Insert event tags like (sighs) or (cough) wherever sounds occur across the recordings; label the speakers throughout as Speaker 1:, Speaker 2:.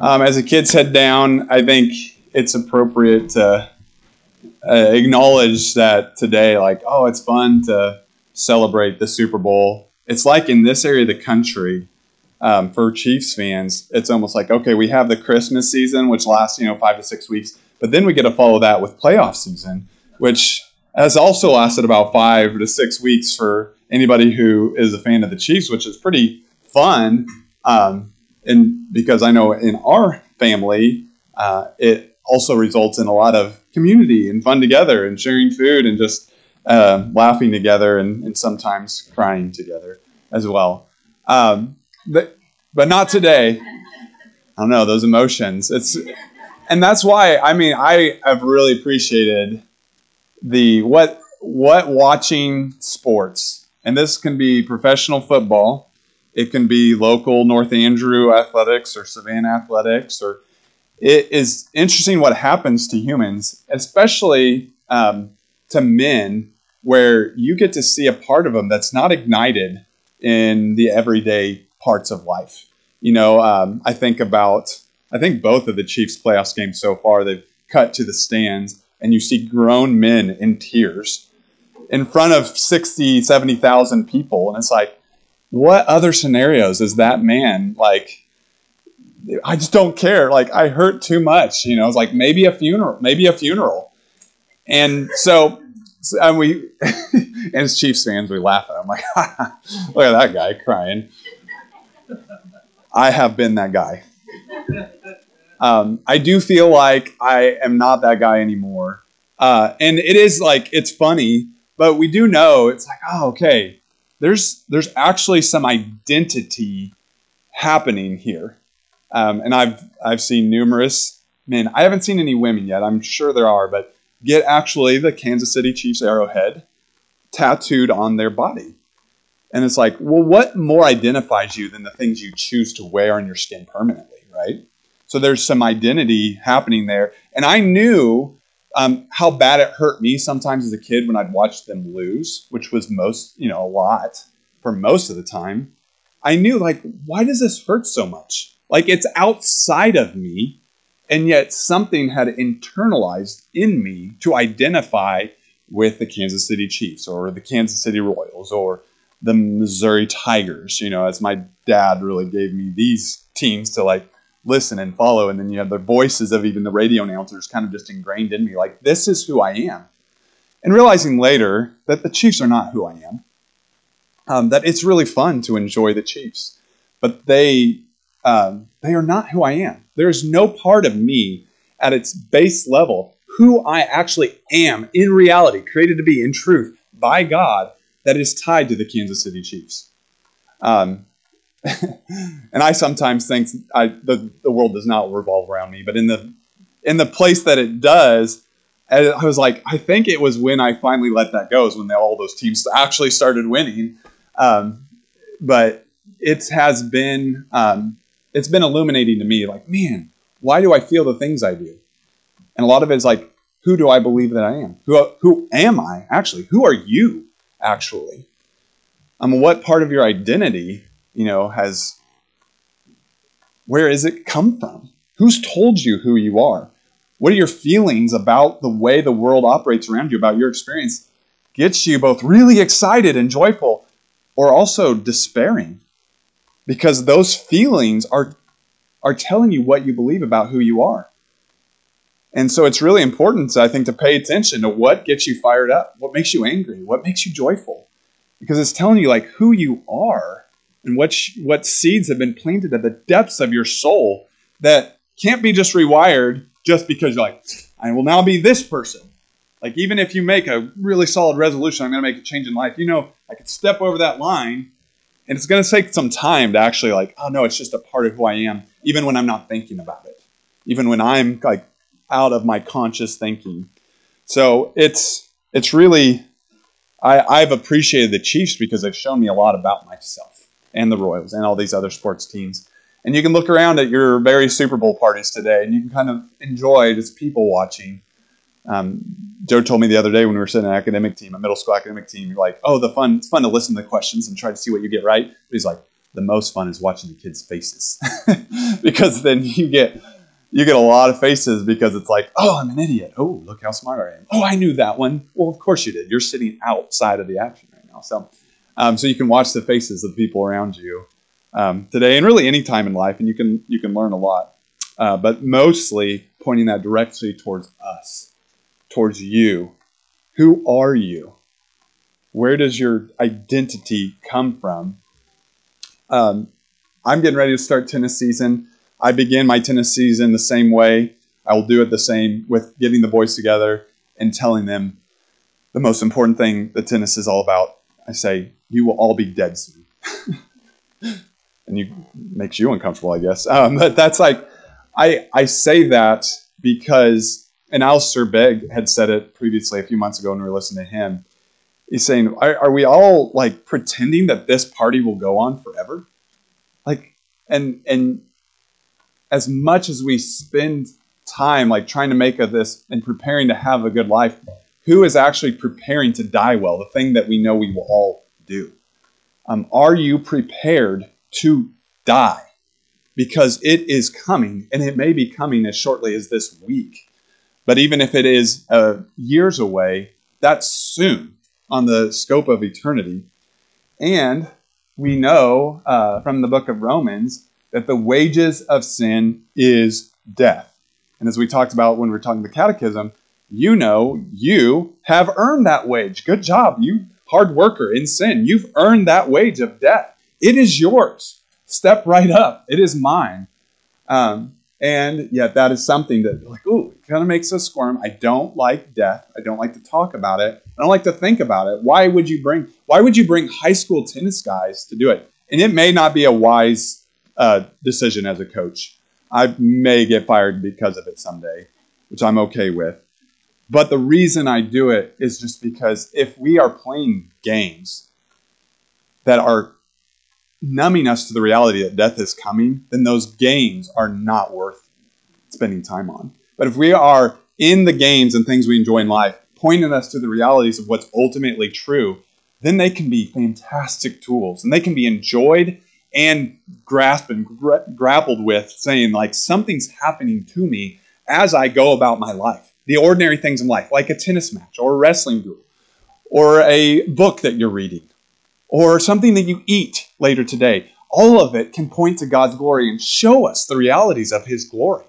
Speaker 1: um, as the kids head down, I think it's appropriate to uh, acknowledge that today, like, oh, it's fun to celebrate the Super Bowl. It's like in this area of the country, um, for Chiefs fans, it's almost like, okay, we have the Christmas season, which lasts, you know, five to six weeks, but then we get to follow that with playoff season, which has also lasted about five to six weeks for anybody who is a fan of the Chiefs, which is pretty fun. Um, and because I know in our family, uh, it also results in a lot of community and fun together and sharing food and just uh, laughing together and, and, sometimes crying together as well. Um, but, but not today. I don't know those emotions. It's and that's why I mean I have really appreciated the what what watching sports and this can be professional football it can be local North Andrew athletics or Savannah athletics, or it is interesting what happens to humans, especially um, to men, where you get to see a part of them that's not ignited in the everyday parts of life. You know, um, I think about, I think both of the Chiefs' playoffs games so far, they've cut to the stands, and you see grown men in tears in front of 60, 70,000 people. And it's like, what other scenarios is that man like i just don't care. Like i hurt too much you know? It's like maybe a funeral maybe a funeral. And so and we (laughs) and as chiefs fans we laugh at him. Like (laughs) look at that guy crying. I have been that guy. Um, i do feel like i am not that guy anymore. Uh, and it is like it's funny but we do know it's like oh okay there's there's actually some identity happening here. Um, and I've I've seen numerous men. I haven't seen any women yet. I'm sure there are, but get actually the Kansas City Chiefs arrowhead tattooed on their body. And it's like, well, what more identifies you than the things you choose to wear on your skin permanently, right? So there's some identity happening there. And I knew um, how bad it hurt me sometimes as a kid when I'd watch them lose, which was most, you know, a lot for most of the time. I knew, like, why does this hurt so much? Like, it's outside of me, and yet something had internalized in me to identify with the Kansas City Chiefs or the Kansas City Royals or the Missouri Tigers, you know, as my dad really gave me these teams to like listen and follow. And then you have the voices of even the radio announcers kind of just ingrained in me like, this is who I am. And realizing later that the Chiefs are not who I am, um, that it's really fun to enjoy the Chiefs, but they, um, they are not who I am. There is no part of me at its base level who I actually am in reality, created to be in truth by God, that is tied to the Kansas City Chiefs. Um, and I sometimes think I, the, the world does not revolve around me, but in the in the place that it does, I was like, I think it was when I finally let that go, is when they, all those teams actually started winning. Um, but it has been um, it's been illuminating to me. Like, man, why do I feel the things I do? And a lot of it is like, who do I believe that I am? Who who am I actually? Who are you actually? I mean, what part of your identity you know, has where has it come from? Who's told you who you are? What are your feelings about the way the world operates around you, about your experience? Gets you both really excited and joyful, or also despairing, because those feelings are are telling you what you believe about who you are. And so it's really important, I think, to pay attention to what gets you fired up, what makes you angry, what makes you joyful, because it's telling you like who you are and what, sh- what seeds have been planted at the depths of your soul that can't be just rewired just because you're like, I will now be this person. Like, even if you make a really solid resolution, I'm going to make a change in life, you know, I could step over that line and it's going to take some time to actually, like, oh no, it's just a part of who I am, even when I'm not thinking about it, even when I'm like out of my conscious thinking. So it's, it's really, I, I've appreciated the Chiefs because they've shown me a lot about myself and the Royals and all these other sports teams. And you can look around at your various Super Bowl parties today and you can kind of enjoy just people watching. Um, Joe told me the other day when we were sitting in an academic team, a middle school academic team, you're like, oh, the fun, it's fun to listen to the questions and try to see what you get right. But he's like, the most fun is watching the kids' faces (laughs) because then you get you get a lot of faces because it's like, oh, I'm an idiot. Oh, look how smart I am. Oh, I knew that one. Well, of course you did. You're sitting outside of the action right now, so um, so you can watch the faces of the people around you um, today, and really any time in life, and you can you can learn a lot. Uh, but mostly pointing that directly towards us, towards you. Who are you? Where does your identity come from? Um, I'm getting ready to start tennis season. I begin my tennis season the same way. I will do it the same with getting the boys together and telling them the most important thing that tennis is all about. I say, you will all be dead soon. (laughs) and you makes you uncomfortable, I guess. Um, but that's like, I, I say that because, and Alistair Begg had said it previously a few months ago when we were listening to him. He's saying, are, are we all like pretending that this party will go on forever? Like, and, and as much as we spend time like trying to make of this and preparing to have a good life, who is actually preparing to die well? The thing that we know we will all do. Um, are you prepared to die? Because it is coming, and it may be coming as shortly as this week. But even if it is uh, years away, that's soon on the scope of eternity. And we know uh, from the book of Romans that the wages of sin is death. And as we talked about when we were talking the catechism, you know you have earned that wage. Good job, you hard worker in sin. You've earned that wage of death. It is yours. Step right up. It is mine. Um, and yet, that is something that, like, ooh, kind of makes us squirm. I don't like death. I don't like to talk about it. I don't like to think about it. Why would you bring? Why would you bring high school tennis guys to do it? And it may not be a wise uh, decision as a coach. I may get fired because of it someday, which I'm okay with. But the reason I do it is just because if we are playing games that are numbing us to the reality that death is coming, then those games are not worth spending time on. But if we are in the games and things we enjoy in life, pointing us to the realities of what's ultimately true, then they can be fantastic tools and they can be enjoyed and grasped and gra- grappled with, saying, like, something's happening to me as I go about my life. The ordinary things in life, like a tennis match or a wrestling duel or a book that you're reading or something that you eat later today. All of it can point to God's glory and show us the realities of His glory.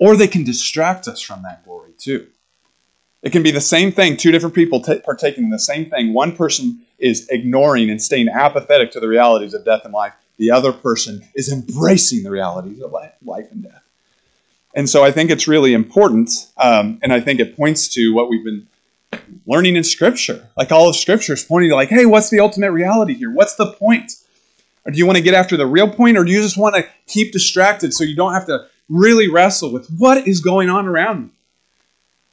Speaker 1: Or they can distract us from that glory too. It can be the same thing, two different people t- partaking in the same thing. One person is ignoring and staying apathetic to the realities of death and life. The other person is embracing the realities of life and death. And so I think it's really important, um, and I think it points to what we've been learning in Scripture. Like all of Scripture is pointing to, like, hey, what's the ultimate reality here? What's the point? Or do you want to get after the real point, or do you just want to keep distracted so you don't have to really wrestle with what is going on around me?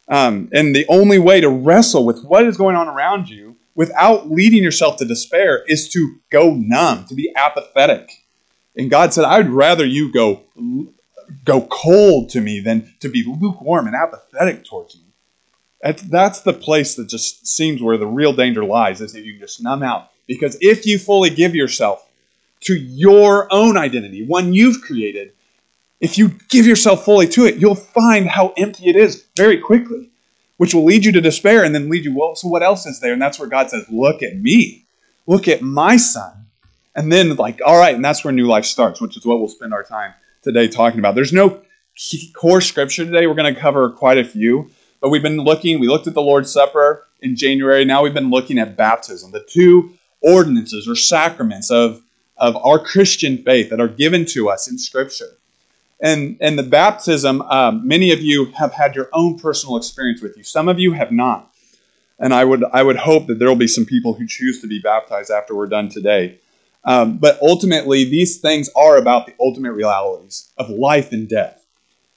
Speaker 1: Um, and the only way to wrestle with what is going on around you without leading yourself to despair is to go numb, to be apathetic. And God said, I'd rather you go go cold to me than to be lukewarm and apathetic towards me. That's the place that just seems where the real danger lies, is that you just numb out. Because if you fully give yourself to your own identity, one you've created, if you give yourself fully to it, you'll find how empty it is very quickly, which will lead you to despair and then lead you, well, so what else is there? And that's where God says, look at me, look at my son. And then, like, all right, and that's where new life starts, which is what we'll spend our time today talking about. There's no core scripture today. We're going to cover quite a few, but we've been looking, we looked at the Lord's Supper in January. Now we've been looking at baptism, the two ordinances or sacraments of, of our Christian faith that are given to us in Scripture. And, and the baptism, um, many of you have had your own personal experience with you. Some of you have not. And I would, I would hope that there will be some people who choose to be baptized after we're done today. Um, but ultimately, these things are about the ultimate realities of life and death.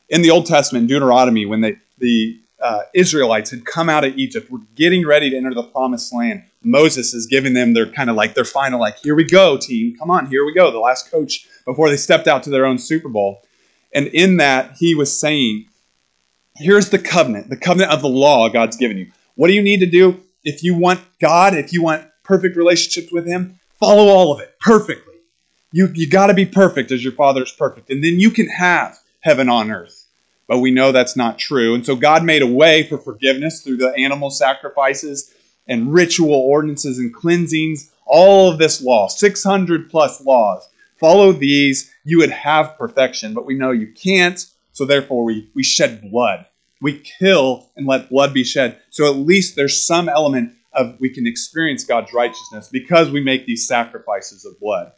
Speaker 1: In the Old Testament, Deuteronomy, when they, the uh, Israelites had come out of Egypt, were getting ready to enter the promised land, Moses is giving them their kind of like their final, like, here we go, team, come on, here we go, the last coach before they stepped out to their own Super Bowl. And in that, he was saying, here's the covenant, the covenant of the law God's given you. What do you need to do if you want God, if you want perfect relationships with Him? Follow all of it perfectly. You, you got to be perfect as your Father is perfect. And then you can have heaven on earth. But we know that's not true. And so God made a way for forgiveness through the animal sacrifices and ritual ordinances and cleansings. All of this law, 600 plus laws. Follow these, you would have perfection. But we know you can't. So therefore, we, we shed blood. We kill and let blood be shed. So at least there's some element of we can experience God's righteousness because we make these sacrifices of blood.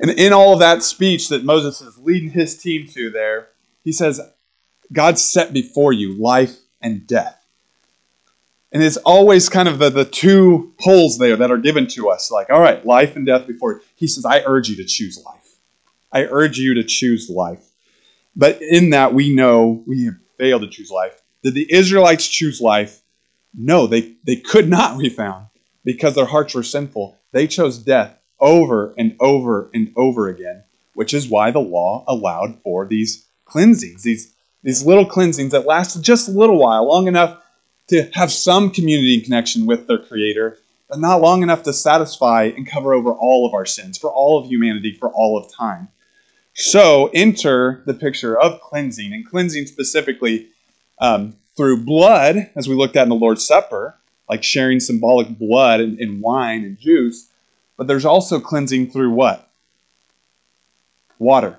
Speaker 1: And in all of that speech that Moses is leading his team to there, he says, God set before you life and death. And it's always kind of the, the two poles there that are given to us like, all right, life and death before. He says, I urge you to choose life. I urge you to choose life. But in that, we know we have failed to choose life. Did the Israelites choose life? No, they, they could not, we found, because their hearts were sinful. They chose death over and over and over again, which is why the law allowed for these cleansings, these, these little cleansings that lasted just a little while, long enough to have some community connection with their Creator, but not long enough to satisfy and cover over all of our sins, for all of humanity, for all of time. So enter the picture of cleansing, and cleansing specifically um, through blood, as we looked at in the Lord's Supper, like sharing symbolic blood and, wine and juice. But there's also cleansing through what? Water.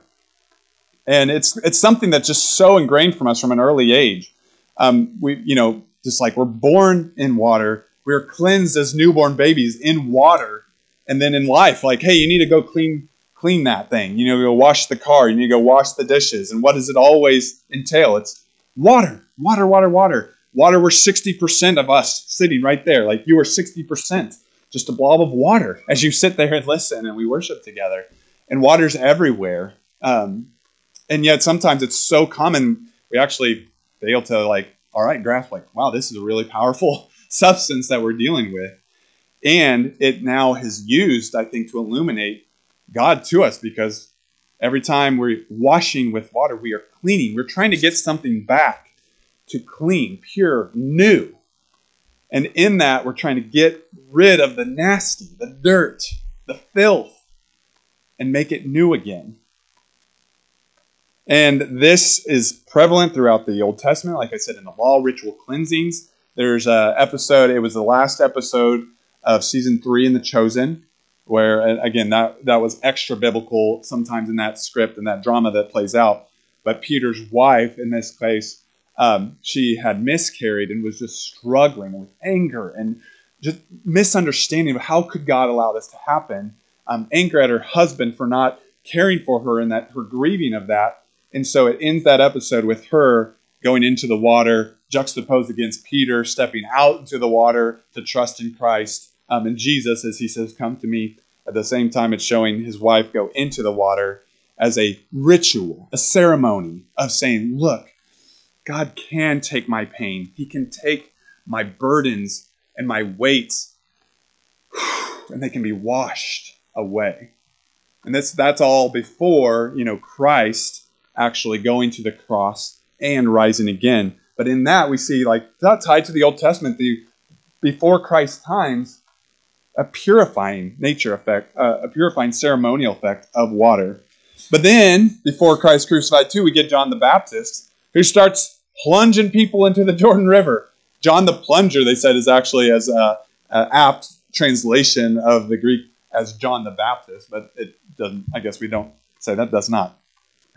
Speaker 1: And it's it's something that's just so ingrained from us from an early age. Um, we, you know, just like we're born in water, we're cleansed as newborn babies in water, and then in life, like, hey, you need to go clean clean that thing. You know, go wash the car. You need to go wash the dishes. And what does it always entail? It's water, water, water, water. Water, we're 60% of us sitting right there. Like you are 60%, just a blob of water as you sit there and listen and we worship together. And water's everywhere. Um, and yet sometimes it's so common, we actually fail to like, all right, grasp like, wow, this is a really powerful (laughs) substance that we're dealing with. And it now has used, I think, to illuminate God to us because every time we're washing with water, we are cleaning. We're trying to get something back to clean, pure, new. And in that, we're trying to get rid of the nasty, the dirt, the filth, and make it new again. And this is prevalent throughout the Old Testament, like I said, in the law, ritual cleansings. There's an episode, it was the last episode of season three in The Chosen, where again that that was extra biblical sometimes in that script and that drama that plays out. But Peter's wife, in this case, um, she had miscarried and was just struggling with anger and just misunderstanding of how could God allow this to happen. Um, anger at her husband for not caring for her and that her grieving of that. And so it ends that episode with her going into the water, juxtaposed against Peter stepping out into the water to trust in Christ um, and Jesus, as he says, Come to me. At the same time, it's showing his wife go into the water as a ritual, a ceremony of saying, Look, God can take my pain. He can take my burdens and my weights, (sighs) and they can be washed away. And that's, that's all before, you know, Christ actually going to the cross and rising again. But in that, we see, like, not tied to the Old Testament, the before Christ's times, a purifying nature effect, uh, a purifying ceremonial effect of water. But then, before Christ crucified too, we get John the Baptist, who starts plunging people into the (laughs) Jordan River. John the Plunger, they said, is actually as a, a apt translation of the Greek as John the Baptist, but it doesn't. I guess we don't say that does not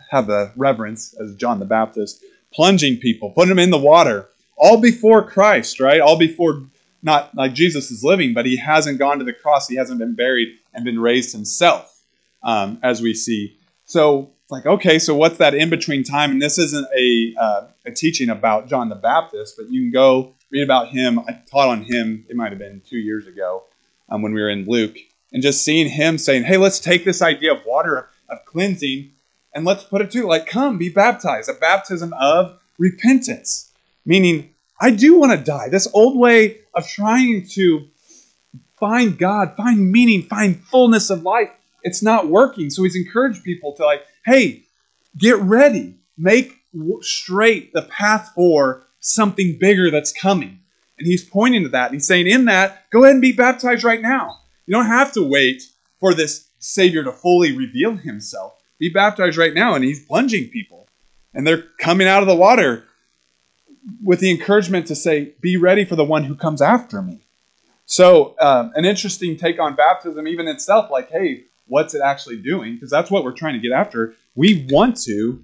Speaker 1: have the reverence as John the Baptist, plunging people, putting them in the water, all before Christ, right? All before not like Jesus is living, but he hasn't gone to the cross. He hasn't been buried and been raised himself, um, as we see. So, like, okay, so what's that in between time? And this isn't a, uh, a teaching about John the Baptist, but you can go read about him. I taught on him, it might have been two years ago um, when we were in Luke, and just seeing him saying, hey, let's take this idea of water of cleansing and let's put it to like, come, be baptized, a baptism of repentance, meaning I do want to die. This old way of trying to find God, find meaning, find fullness of life, it's not working. So he's encouraged people to, like, hey, get ready, make straight the path for something bigger that's coming. And he's pointing to that. He's saying, in that, go ahead and be baptized right now. You don't have to wait for this Savior to fully reveal himself. Be baptized right now, and he's plunging people. And they're coming out of the water with the encouragement to say, Be ready for the one who comes after me. So, um, an interesting take on baptism, even itself, like, hey, what's it actually doing? Because that's what we're trying to get after. We want to,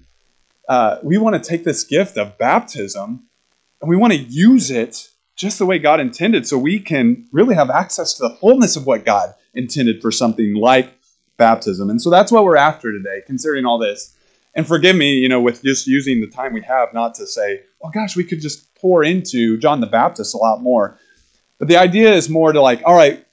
Speaker 1: uh, we want to take this gift of baptism and we want to use it just the way God intended so we can really have access to the fullness of what God intended for something like baptism. And so that's what we're after today, considering all this. And forgive me, you know, with just using the time we have, not to say, oh gosh, we could just pour into John the Baptist a lot more. But the idea is more to like, all right,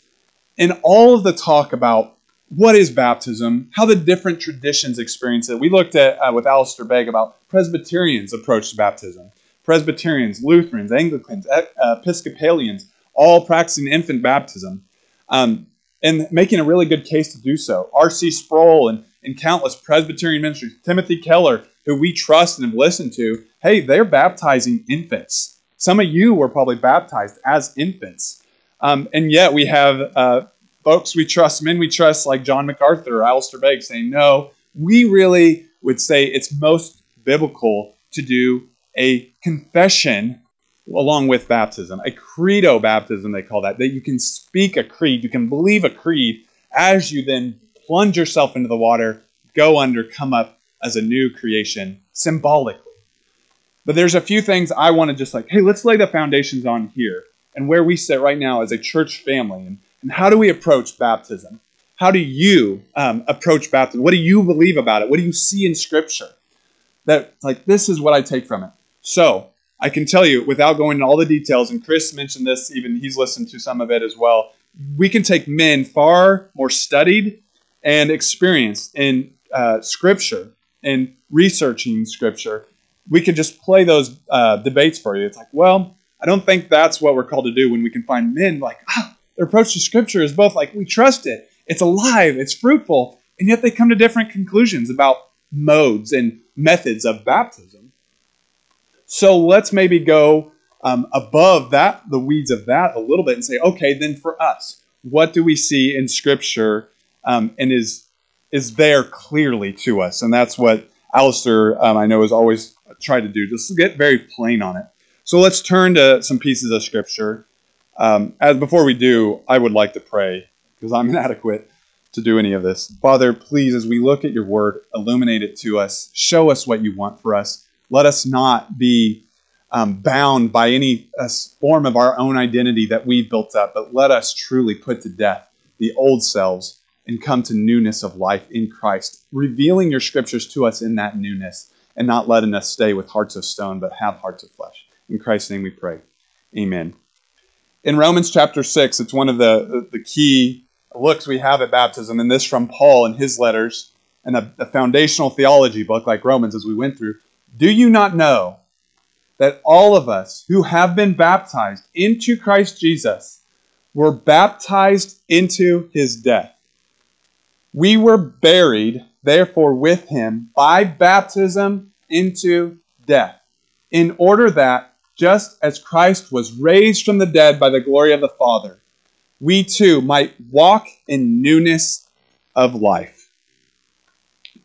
Speaker 1: in all of the talk about what is baptism, how the different traditions experience it, we looked at uh, with Alistair Begg about Presbyterians' approach to baptism. Presbyterians, Lutherans, Anglicans, Episcopalians, all practicing infant baptism. Um, and making a really good case to do so. R.C. Sproul and, and countless Presbyterian ministers, Timothy Keller, who we trust and have listened to, hey, they're baptizing infants. Some of you were probably baptized as infants. Um, and yet we have uh, folks we trust, men we trust, like John MacArthur or Alistair Begg, saying, no, we really would say it's most biblical to do a confession along with baptism, a credo baptism, they call that, that you can speak a creed, you can believe a creed as you then plunge yourself into the water, go under, come up as a new creation symbolically. But there's a few things I want to just like, hey, let's lay the foundations on here and where we sit right now as a church family. And, and how do we approach baptism? How do you um, approach baptism? What do you believe about it? What do you see in Scripture? That, like, this is what I take from it. So, I can tell you without going into all the details, and Chris mentioned this, even he's listened to some of it as well. We can take men far more studied and experienced in uh, Scripture and researching Scripture. We could just play those uh, debates for you. It's like, well, I don't think that's what we're called to do when we can find men like, ah, their approach to Scripture is both like, we trust it, it's alive, it's fruitful, and yet they come to different conclusions about modes and methods of baptism. So let's maybe go um, above that, the weeds of that a little bit, and say, okay, then for us, what do we see in Scripture um, and is is there clearly to us? And that's what Alistair, um, I know, has always tried to do, just to get very plain on it. So let's turn to some pieces of Scripture. Um, as before we do, I would like to pray because I'm (laughs) inadequate to do any of this. Father, please, as we look at your word, illuminate it to us. Show us what you want for us. Let us not be um, bound by any uh, form of our own identity that we've built up, but let us truly put to death the old selves and come to newness of life in Christ, revealing your scriptures to us in that newness and not letting us stay with hearts of stone, but have hearts of flesh. In Christ's name we pray. Amen. In Romans chapter 6, it's one of the, the key looks we have at baptism, and this from Paul in his letters, and a, a foundational theology book like Romans, as we went through. Do you not know that all of us who have been baptized into Christ Jesus were baptized into his death? We were buried, therefore, with him by baptism into death, in order that, just as Christ was raised from the dead by the glory of the Father, we too might walk in newness of life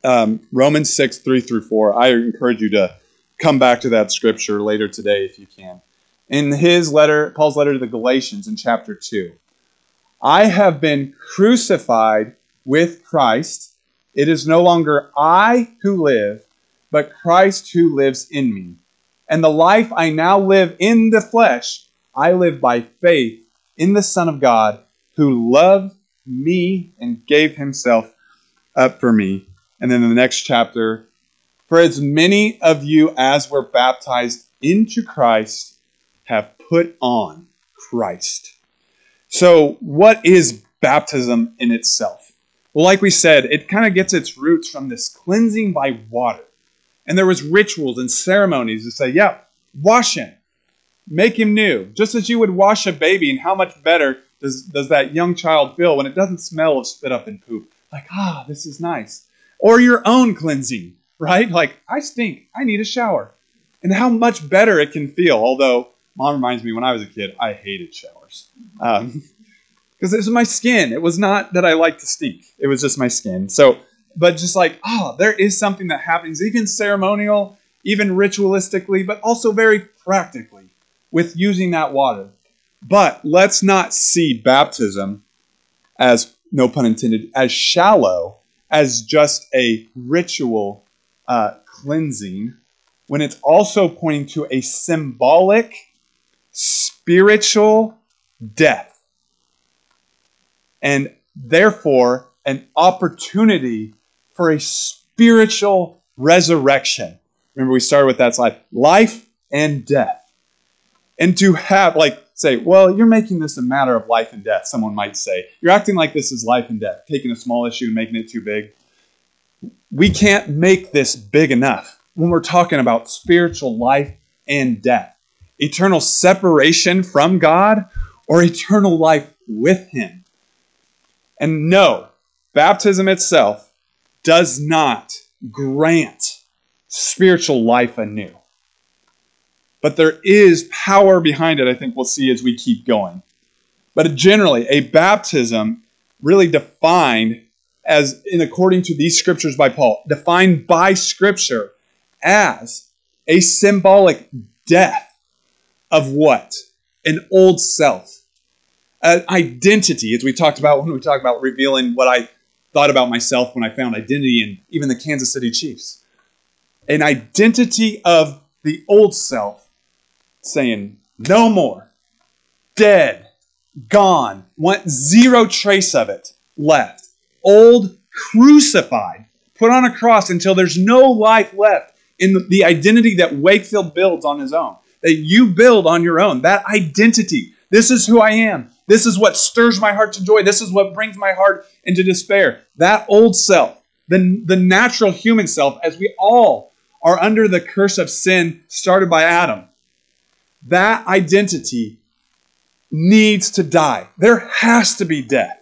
Speaker 1: um, Romans 6, 3 through 4. I encourage you to come back to that scripture later today if you can. In his letter, Paul's letter to the Galatians in chapter 2, I have been crucified with Christ. It is no longer I who live, but Christ who lives in me. And the life I now live in the flesh, I live by faith in the Son of God who loved me and gave himself up for me. And then in the next chapter, for as many of you as were baptized into Christ have put on Christ. So, what is baptism in itself? Well, like we said, it kind of gets its roots from this cleansing by water. And there was rituals and ceremonies to say, yeah, wash him, make him new, just as you would wash a baby. And how much better does, does that young child feel when it doesn't smell of spit up and poop? Like, ah, this is nice or your own cleansing, right? Like, I stink. I need a shower. And how much better it can feel. Although, mom reminds me when I was a kid, I hated showers. Um, because it was my skin. It was not that I like to stink. It was just my skin. So, but just like, oh, there is something that happens, even ceremonial, even ritualistically, but also very practically with using that water. But let's not see baptism as, no pun intended, as shallow as just a ritual uh, cleansing when it's also pointing to a symbolic spiritual death. And therefore, an opportunity for a spiritual resurrection. Remember, we started with that slide life and death. And to have, like, say, well, you're making this a matter of life and death, someone might say. You're acting like this is life and death, taking a small issue and making it too big. We can't make this big enough when we're talking about spiritual life and death eternal separation from God or eternal life with Him. And no, baptism itself does not grant spiritual life anew. But there is power behind it, I think we'll see as we keep going. But generally, a baptism really defined as in according to these scriptures by Paul, defined by scripture as a symbolic death of what? An old self. An identity, as we talked about when we talked about revealing what I thought about myself when I found identity in even the Kansas City Chiefs. An identity of the old self saying, no more, dead, gone, want zero trace of it left. Old, crucified, put on a cross until there's no life left in the, the identity that Wakefield builds on his own that you build on your own. That identity. This is who I am. This is what stirs my heart to joy. This is what brings my heart into despair. That old self, the, the natural human self, as we all are under the curse of sin started by Adam, that identity needs to die. There has to be death.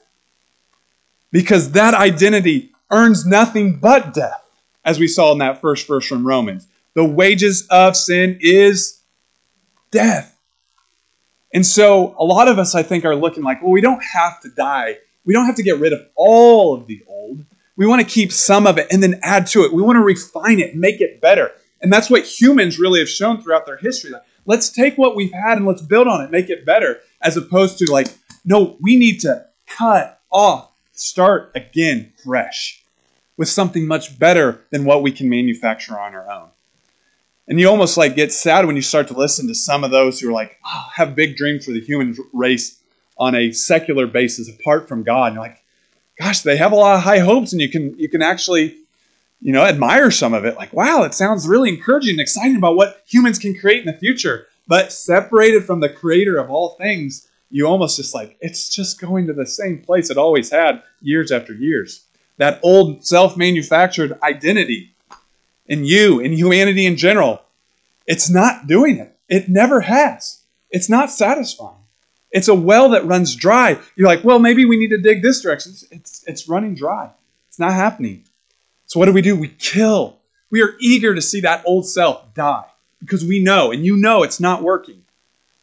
Speaker 1: Because that identity earns nothing but death, as we saw in that first verse from Romans. The wages of sin is death. And so a lot of us, I think, are looking like, well, we don't have to die. We don't have to get rid of all of the old. We want to keep some of it and then add to it. We want to refine it, make it better. And that's what humans really have shown throughout their history. Like, let's take what we've had and let's build on it, make it better, as opposed to like, no, we need to cut off, start again fresh with something much better than what we can manufacture on our own. And you almost like get sad when you start to listen to some of those who are like, oh, have big dreams for the human race on a secular basis apart from God. And you're like, gosh, they have a lot of high hopes, and you can you can actually, you know, admire some of it. Like, wow, it sounds really encouraging and exciting about what humans can create in the future. But separated from the creator of all things, you almost just like, it's just going to the same place it always had years after years. That old self-manufactured identity in you, in humanity in general. It's not doing it. It never has. It's not satisfying. It's a well that runs dry. You're like, well, maybe we need to dig this direction. It's, it's, running dry. It's not happening. So what do we do? We kill. We are eager to see that old self die because we know, and you know it's not working.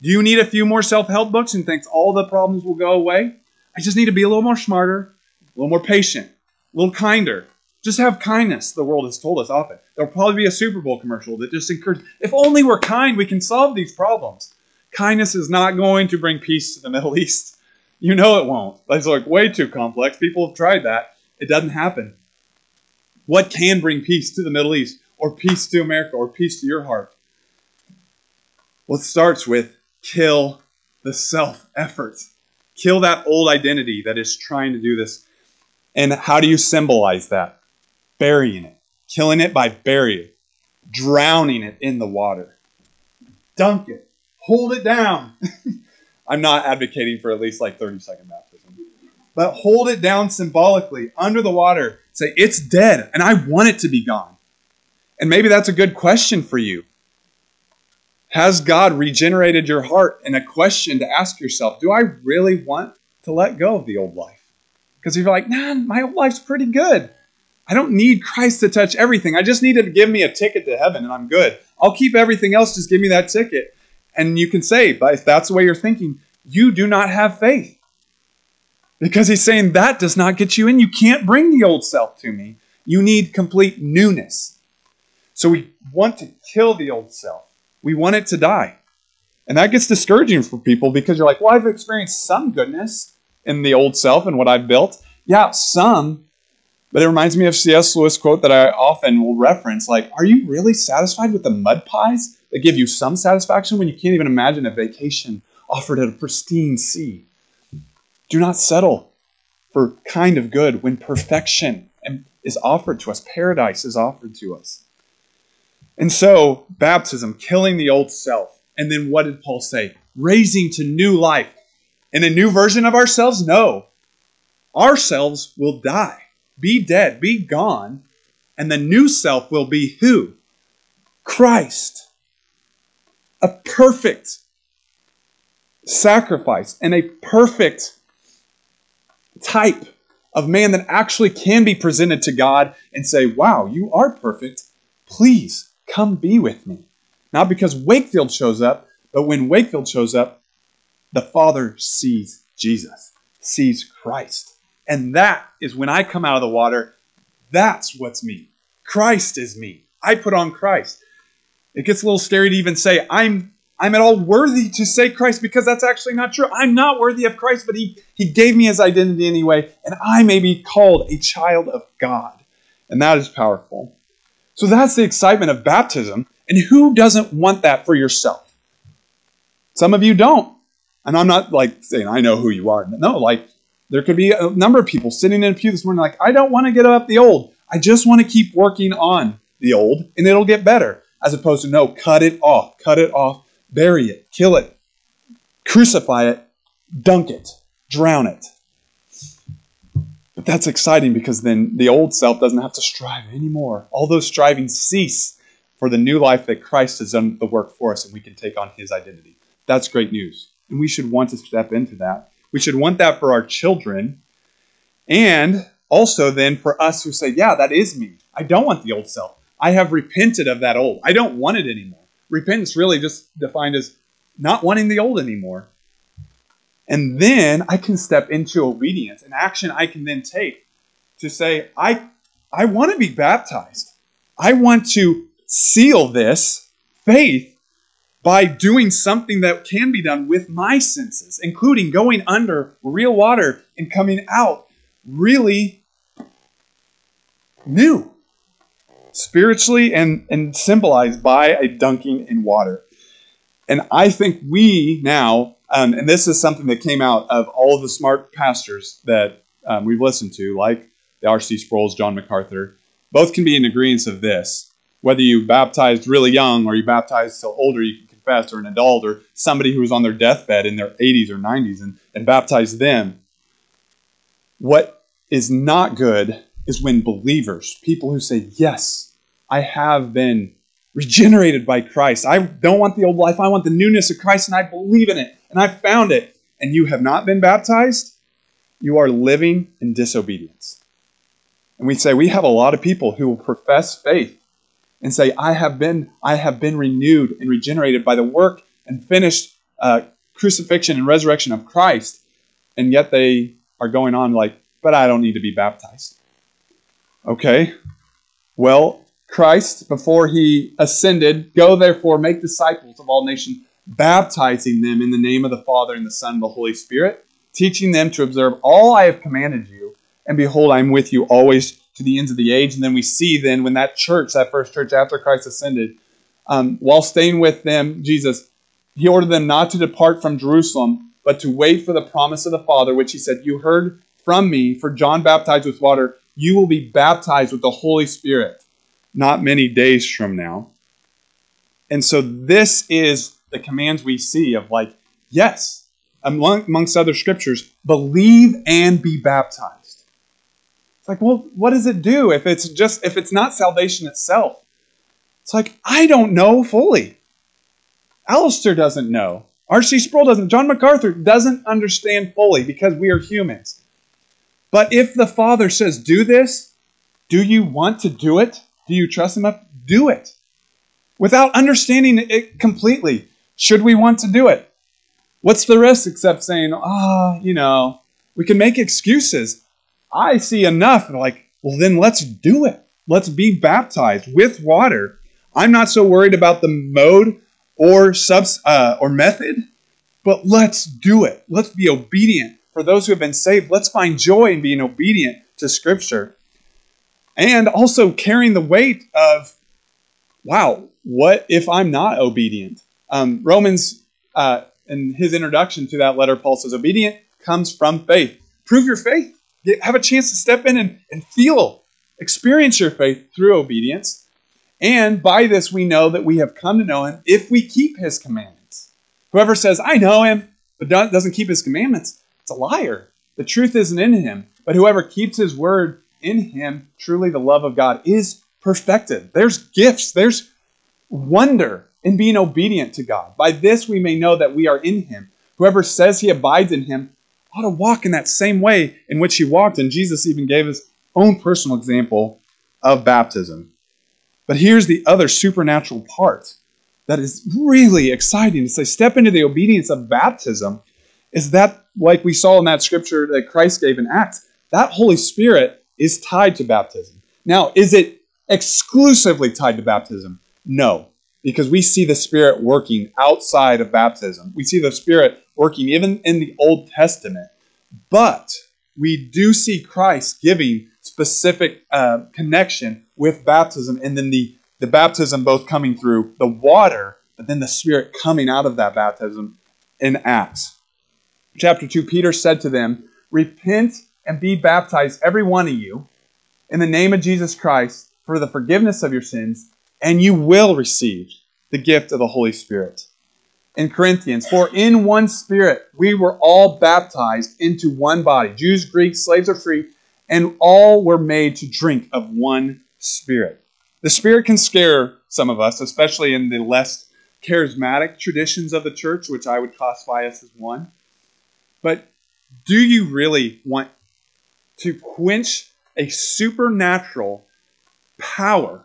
Speaker 1: Do you need a few more self help books and think all the problems will go away? I just need to be a little more smarter, a little more patient, a little kinder, just have kindness, the world has told us often. There'll probably be a Super Bowl commercial that just encourages, if only we're kind, we can solve these problems. Kindness is not going to bring peace to the (laughs) Middle East. You know it won't. It's like way too complex. People have tried that. It doesn't happen. What can bring peace to the Middle East, or peace to America, or peace to your heart? Well, it starts with kill the self effort. Kill that old identity that is trying to do this. And how do you symbolize that? Burying it, killing it by burying, drowning it in the water. Dunk it, hold it down. (laughs) I'm not advocating for at least like 30 second baptism, but hold it down symbolically under the water. Say, it's dead and I want it to be gone. And maybe that's a good question for you. Has God regenerated your heart? And a question to ask yourself Do I really want to let go of the old life? Because if you're like, nah, my old life's pretty good. I don't need Christ to touch everything. I just need him to give me a ticket to heaven and I'm good. I'll keep everything else, just give me that ticket. And you can say, but if that's the way you're thinking, you do not have faith. Because he's saying that does not get you in. You can't bring the old self to me. You need complete newness. So we want to kill the old self. We want it to die. And that gets discouraging for people because you're like, well, I've experienced some goodness in the old self and what I've built. Yeah, some. But it reminds me of C.S. Lewis quote that I often will reference like, are you really satisfied with the mud pies that give you some satisfaction when you can't even imagine a vacation offered at a pristine sea? Do not settle for kind of good when perfection is offered to us, paradise is offered to us. And so, baptism, killing the old self. And then what did Paul say? Raising to new life. In a new version of ourselves? No. Ourselves will die, be dead, be gone. And the new self will be who? Christ. A perfect sacrifice and a perfect type of man that actually can be presented to God and say, Wow, you are perfect. Please come be with me. Not because Wakefield shows up, but when Wakefield shows up, the Father sees Jesus, sees Christ. And that is when I come out of the water, that's what's me. Christ is me. I put on Christ. It gets a little scary to even say, I'm I'm at all worthy to say Christ because that's actually not true. I'm not worthy of Christ, but he, he gave me his identity anyway, and I may be called a child of God. And that is powerful. So that's the excitement of baptism. And who doesn't want that for yourself? Some of you don't. And I'm not like saying I know who you are. No, like there could be a number of people sitting in a pew this morning like, I don't want to get up the old. I just want to keep working on the old and it'll get better. As opposed to, no, cut it off, cut it off bury it, kill it, crucify it, dunk it, drown it. But that's exciting because then the old self doesn't have to strive anymore. All those striving cease for the new life that Christ has done the work for us and we can take on his identity. That's great news. And we should want to step into that. We should want that for our children. And also then for us who say, yeah, that is me. I don't want the old self. I have repented of that old. I don't want it anymore repentance really just defined as not wanting the old anymore. And then I can step into obedience, an action I can then take to say, I, I want to be baptized. I want to seal this faith by doing something that can be done with my senses, including going under real water and coming out really new spiritually and, and symbolized by a dunking in water. And I think we now, um, and this is something that came out of all of the smart pastors that um, we've listened to, like the R.C. Sproul's, John MacArthur, both can be in agreement of this. Whether you baptized really young or you baptized till older, you can confess, or an adult, or somebody who was on their deathbed in their 80s or 90s and, and baptize them. What is not good is when believers, people who say, Yes, I have been regenerated by Christ. I don't want the old life. I want the newness of Christ, and I believe in it, and I found it. And you have not been baptized, you are living in disobedience. And we say, we have a lot of people who will profess faith and say, I have been, I have been renewed and regenerated by the work and finished uh, crucifixion and resurrection of Christ. And yet they are going on like, but I don't need to be baptized. Okay. Well, Christ, before he ascended, go therefore, make disciples of all nations, baptizing them in the name of the Father and the Son and the Holy Spirit, teaching them to observe all I have commanded you. And behold, I am with you always to the ends of the age. And then we see then when that church, that first church after Christ ascended, um, while staying with them, Jesus, he ordered them not to depart from Jerusalem, but to wait for the promise of the Father, which he said, You heard from me, for John baptized with water you will be baptized with the Holy Spirit not many days from now. And so this is the commands we see of like, yes, among, amongst other scriptures, believe and be baptized. It's like, well, what does it do if it's just if it's not salvation itself? It's like, I don't know fully. Alistair doesn't know. R.C. Sproul doesn't. John MacArthur doesn't understand fully because we are humans. But if the Father says, do this, do you want to do it? Do you trust Him enough? Do it. Without understanding it completely. Should we want to do it? What's the risk except saying, ah, oh, you know, We can make excuses. I see enough. Like, well, then let's do it. Let's be baptized with water. I'm not so worried about the mode or subs uh, or method, but let's do it. Let's be obedient. For those who have been saved, let's find joy in being obedient to Scripture, and also carrying the weight of, wow, what if I'm not obedient? Um, Romans, uh, in his introduction to that letter, Paul says, obedient comes from faith. Prove your faith. Have a chance to step in and, and feel, experience your faith through obedience. And by this we know that we have come to know him if we keep his commandments. Whoever says, I know him, but doesn't keep his commandments, it's a liar. The truth isn't in him. But whoever keeps his word in him, truly the love of God is perfected. There's gifts, there's wonder in being obedient to God. By this we may know that we are in him. Whoever says he abides in him ought to walk in that same way in which he walked. And Jesus even gave his own personal example of baptism. But here's the other supernatural part that is really exciting to say step into the obedience of baptism is that like we saw in that scripture that Christ gave in Acts that Holy Spirit is tied to baptism. Now, is it exclusively tied to baptism? No, because we see the Spirit working outside of baptism. We see the Spirit working even in the Old Testament. But we do see Christ giving specific uh, connection with baptism, and then the, the baptism both coming through the water, but then the Spirit coming out of that baptism in Acts. Chapter 2 Peter said to them, Repent and be baptized, every one of you, in the name of Jesus Christ for the forgiveness of your sins, and you will receive the gift of the Holy Spirit. In Corinthians, for in one Spirit we were all baptized into one body Jews, Greeks, slaves, or free, and all were made to drink of one Spirit. The Spirit can scare some of us, especially in the less charismatic traditions of the church, which I would classify us as one. But do you really want to quench a supernatural power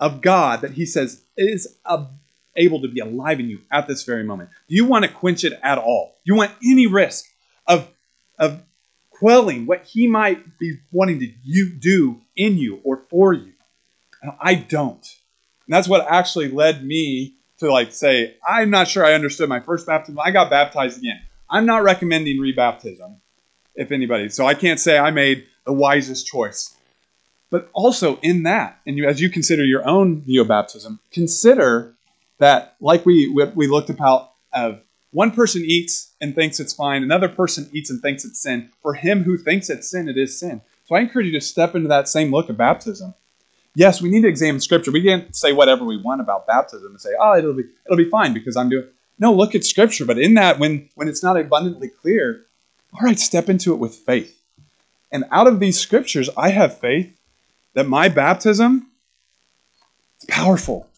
Speaker 1: of God that He says is able to be alive in you at this very moment. Do you want to quench it at all? Do you want any risk of, of quelling what He might be wanting to you do in you or for you? I don't. And that's what actually led me to like say, I'm not sure I understood my first baptism. I got baptized again. I'm not recommending rebaptism if anybody. So I can't say I made the wisest choice. But also in that, and you, as you consider your own view of baptism, consider that, like we we looked about, of one person eats and thinks it's fine, another person eats and thinks it's sin. For him who thinks it's sin, it is sin. So I encourage you to step into that same look of baptism. Yes, we need to examine Scripture. We can't say whatever we want about baptism and say, "Oh, it'll be it'll be fine because I'm doing." No, look at Scripture. But in that, when when it's not abundantly clear, all right, step into it with faith. And out of these scriptures, I have faith that my baptism is powerful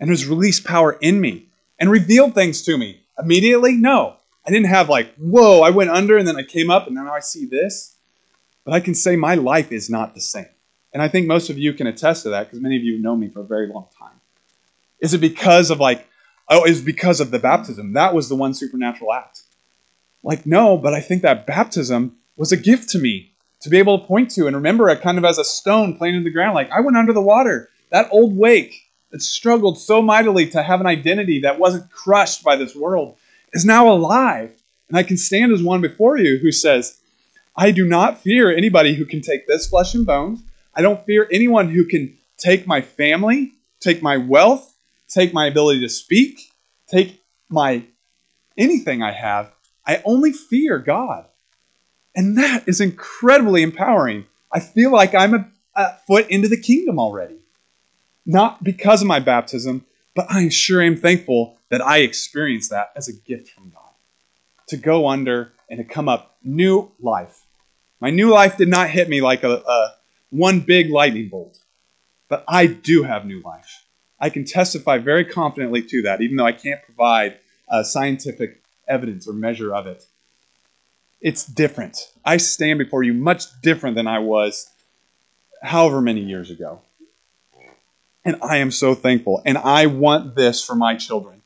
Speaker 1: and has released power in me and revealed things to me. Immediately, no. I didn't have like, whoa, I went under and then I came up and now I see this. But I can say my life is not the same. And I think most of you can attest to that because many of you know me for a very long time. Is it because of like, oh, is because of the baptism? That was the one supernatural act. Like, no, but I think that baptism was a gift to me to be able to point to and remember it kind of as a stone planted in the ground. Like, I went under the water. That old wake that struggled so mightily to have an identity that wasn't crushed by this world is now alive. And I can stand as one before you who says, I do not fear anybody who can take this flesh and bones. I don't fear anyone who can take my family, take my wealth, take my ability to speak, take my anything I have I only fear God. And that is incredibly empowering. I feel like I'm a, a foot into the kingdom already. Not because of my baptism, but I sure am thankful that I experienced that as a gift from God. To go under and to come up new life. My new life did not hit me like a, a one big lightning bolt, but I do have new life. I can testify very confidently to that, even though I can't provide a scientific evidence or measure of it. It's different. I stand before you much different than I was however many years ago. And I am so thankful. And I want this for my children.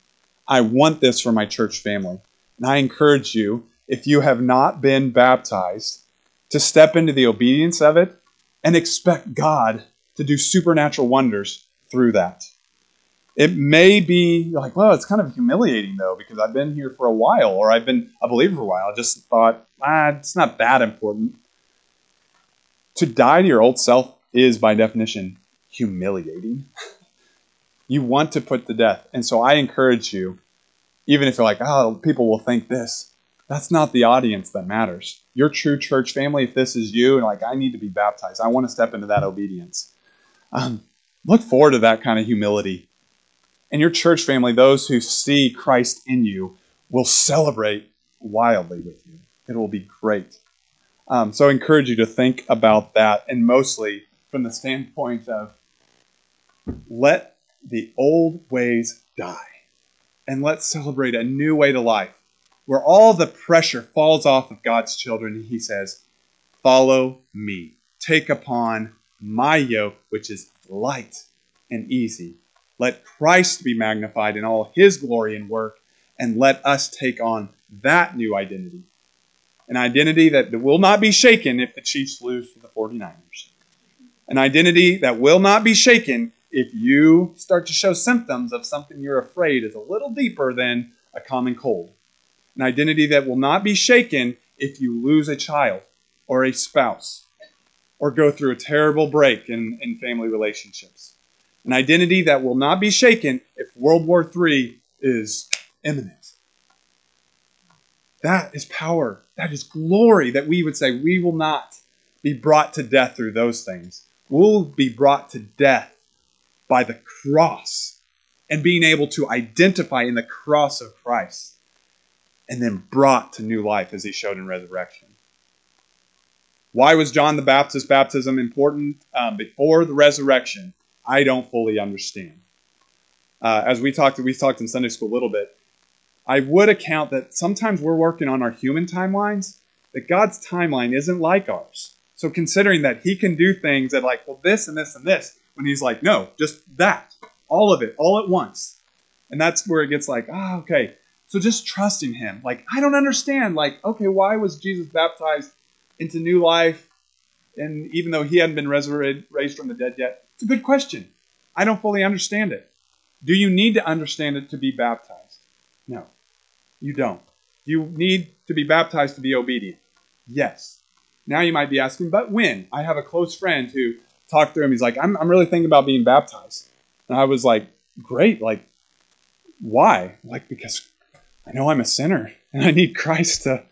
Speaker 1: I want this for my church family. And I encourage you, if you have not been baptized, to step into the obedience of it and expect God to do supernatural wonders through that. It may be like, well, it's kind of humiliating though, because I've been here for a while or I've been a believer for a while. I just thought, ah, it's not that important. To die to your old self is, by definition, humiliating. you want to put to death. And so I encourage you, even if you're like, oh, people will think this, that's not the audience that matters. Your true church family, if this is you, and like, I need to be baptized, I want to step into that obedience. Um, look forward to that kind of humility. And your church family, those who see Christ in you, will celebrate wildly with you. It will be great. Um, so I encourage you to think about that, and mostly from the standpoint of let the old ways die and let's celebrate a new way to life where all the pressure falls off of God's children. He says, Follow me. Take upon my yoke, which is light and easy. Let Christ be magnified in all his glory and work, and let us take on that new identity. An identity that will not be shaken if the Chiefs lose to the 49ers. An identity that will not be shaken if you start to show symptoms of something you're afraid is a little deeper than a common cold. An identity that will not be shaken if you lose a child or a spouse or go through a terrible break in, in family relationships. An identity that will not be shaken if World War III is imminent. That is power. That is glory that we would say we will not be brought to death through those things. We'll be brought to death by the cross and being able to identify in the cross of Christ and then brought to new life as he showed in resurrection. Why was John the Baptist baptism important um, before the resurrection? I don't fully understand. Uh, as we talked, we talked in Sunday school a little bit. I would account that sometimes we're working on our human timelines, that God's timeline isn't like ours. So considering that He can do things that like, well, this and this and this, when He's like, no, just that, all of it, all at once, and that's where it gets like, ah, oh, okay. So just trusting Him. Like I don't understand. Like, okay, why was Jesus baptized into new life, and even though He hadn't been resurrected, raised from the dead yet? It's a good question. I don't fully understand it. Do you need to understand it to be baptized? No, you don't. You need to be baptized to be obedient. Yes. Now you might be asking, but when? I have a close friend who talked to him. He's like, I'm, I'm really thinking about being baptized. And I was like, great. Like, why? Like, because I know I'm a sinner and I need Christ to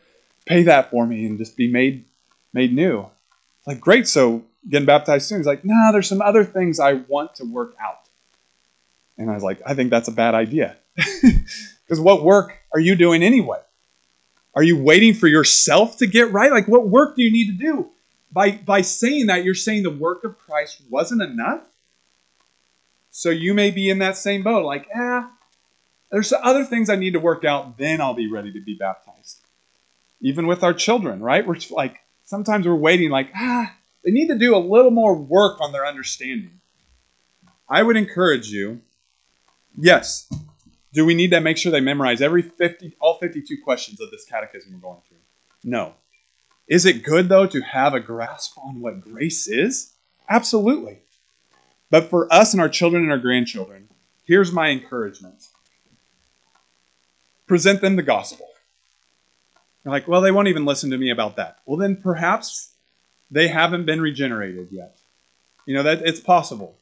Speaker 1: pay that for me and just be made made new. Like, great. So getting baptized soon. He's like, no, nah, there's some other things I want to work out. And I was like, I think that's a bad idea. (laughs) Because what work are you doing anyway? Are you waiting for yourself to get right? Like, what work do you need to do? By, by saying that, you're saying the work of Christ wasn't enough. So you may be in that same boat, like, eh, there's other things I need to work out, then I'll be ready to be baptized. Even with our children, right? We're like, sometimes we're waiting, like, ah, they need to do a little more work on their understanding. I would encourage you, yes, do we need to make sure they memorize every 50, all 52 questions of this catechism we're going through? No. Is it good, though, to have a grasp on what grace is? Absolutely. But for us and our children and our grandchildren, here's my encouragement present them the gospel. You're like, well, they won't even listen to me about that. Well, then perhaps they haven't been regenerated yet. You know, that it's possible.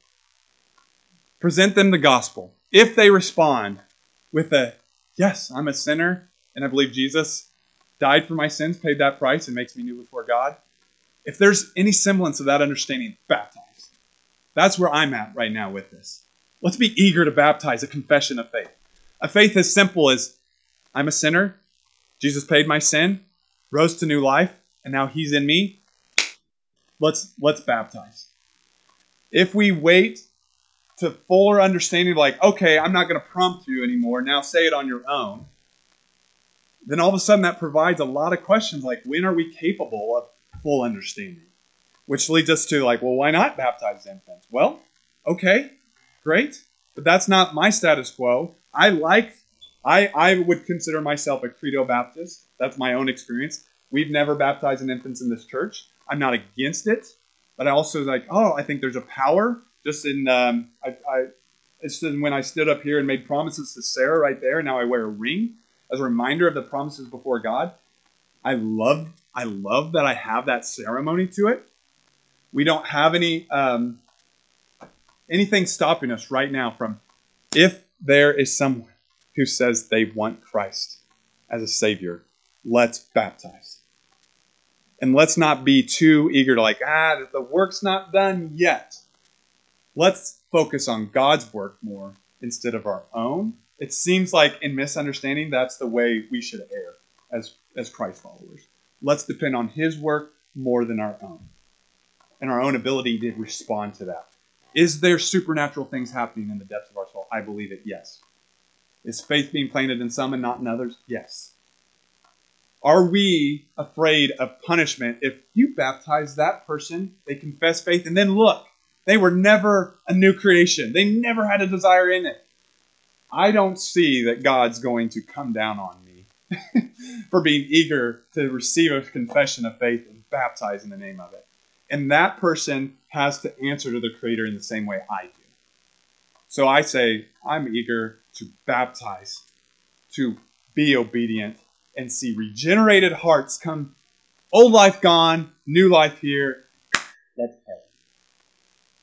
Speaker 1: Present them the gospel. If they respond, with a yes, I'm a sinner and I believe Jesus died for my sins, paid that price, and makes me new before God. If there's any semblance of that understanding, baptize. That's where I'm at right now with this. Let's be eager to baptize a confession of faith. A faith as simple as I'm a sinner, Jesus paid my sin, rose to new life, and now he's in me. Let's let's baptize. If we wait to fuller understanding, like, okay, I'm not going to prompt you anymore. Now say it on your own. Then all of a sudden that provides a lot of questions like, when are we capable of full understanding? Which leads us to, like, well, why not baptize infants? Well, okay, great. But that's not my status quo. I like I, I would consider myself a credo Baptist. That's my own experience. We've never baptized an infants in this church. I'm not against it, but I also like, oh, I think there's a power just in um, I, I it's when I stood up here and made promises to Sarah right there. Now I wear a ring as a reminder of the promises before God. I love I love that I have that ceremony to it. We don't have any um, anything stopping us right now from if there is someone who says they want Christ as a savior, let's baptize. And let's not be too eager to like, ah, the work's not done yet. Let's focus on God's work more instead of our own. It seems like in misunderstanding, that's the way we should err as, as Christ followers. Let's depend on His work more than our own and our own ability to respond to that. Is there supernatural things happening in the depths of our soul? I believe it, yes. Is faith being planted in some and not in others? Yes. Are we afraid of punishment if you baptize that person, they confess faith, and then look, they were never a new creation. They never had a desire in it. I don't see that God's going to come down on me (laughs) for being eager to receive a confession of faith and baptize in the name of it. And that person has to answer to the Creator in the same way I do. So I say, I'm eager to baptize, to be obedient, and see regenerated hearts come, old life gone, new life here. Let's pray.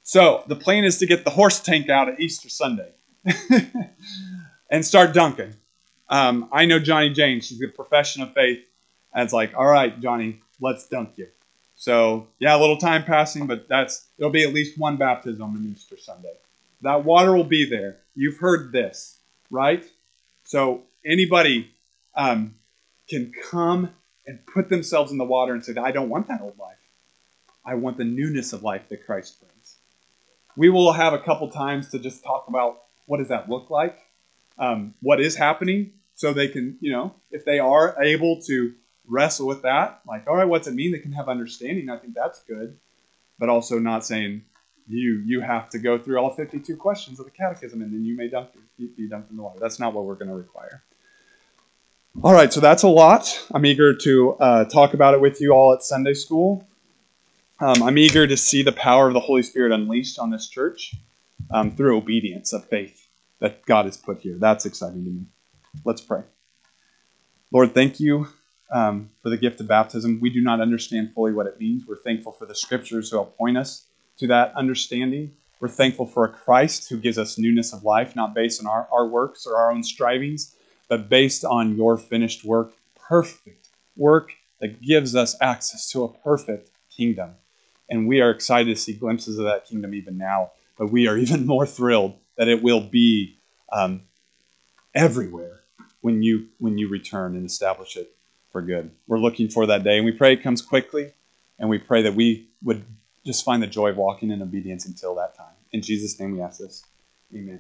Speaker 1: So the plan is to get the horse tank out at Easter Sunday (laughs) and start dunking. Um, I know Johnny James. She's a profession of faith. And it's like, all right, Johnny, let's dunk you. So yeah, a little time passing, but that's there'll be at least one baptism on Easter Sunday. That water will be there. You've heard this, right? So anybody um, can come and put themselves in the water and say, I don't want that old life. I want the newness of life that Christ brings. We will have a couple times to just talk about what does that look like, um, what is happening, so they can, you know, if they are able to wrestle with that, like, all right, what's it mean? They can have understanding. I think that's good, but also not saying you you have to go through all 52 questions of the catechism and then you may dunk be dunked in the water. That's not what we're going to require. All right, so that's a lot. I'm eager to uh, talk about it with you all at Sunday school. Um, I'm eager to see the power of the Holy Spirit unleashed on this church um, through obedience of faith that God has put here. That's exciting to me. Let's pray. Lord, thank you um, for the gift of baptism. We do not understand fully what it means. We're thankful for the scriptures who help point us to that understanding. We're thankful for a Christ who gives us newness of life, not based on our, our works or our own strivings, but based on your finished work, perfect work that gives us access to a perfect kingdom. And we are excited to see glimpses of that kingdom even now, but we are (laughs) even more thrilled that it will be um, everywhere when you when you return and establish it for good. We're looking for that day, and we pray it comes quickly, and we pray that we would just find the joy of walking in obedience until that time. In Jesus' name we ask this. Amen.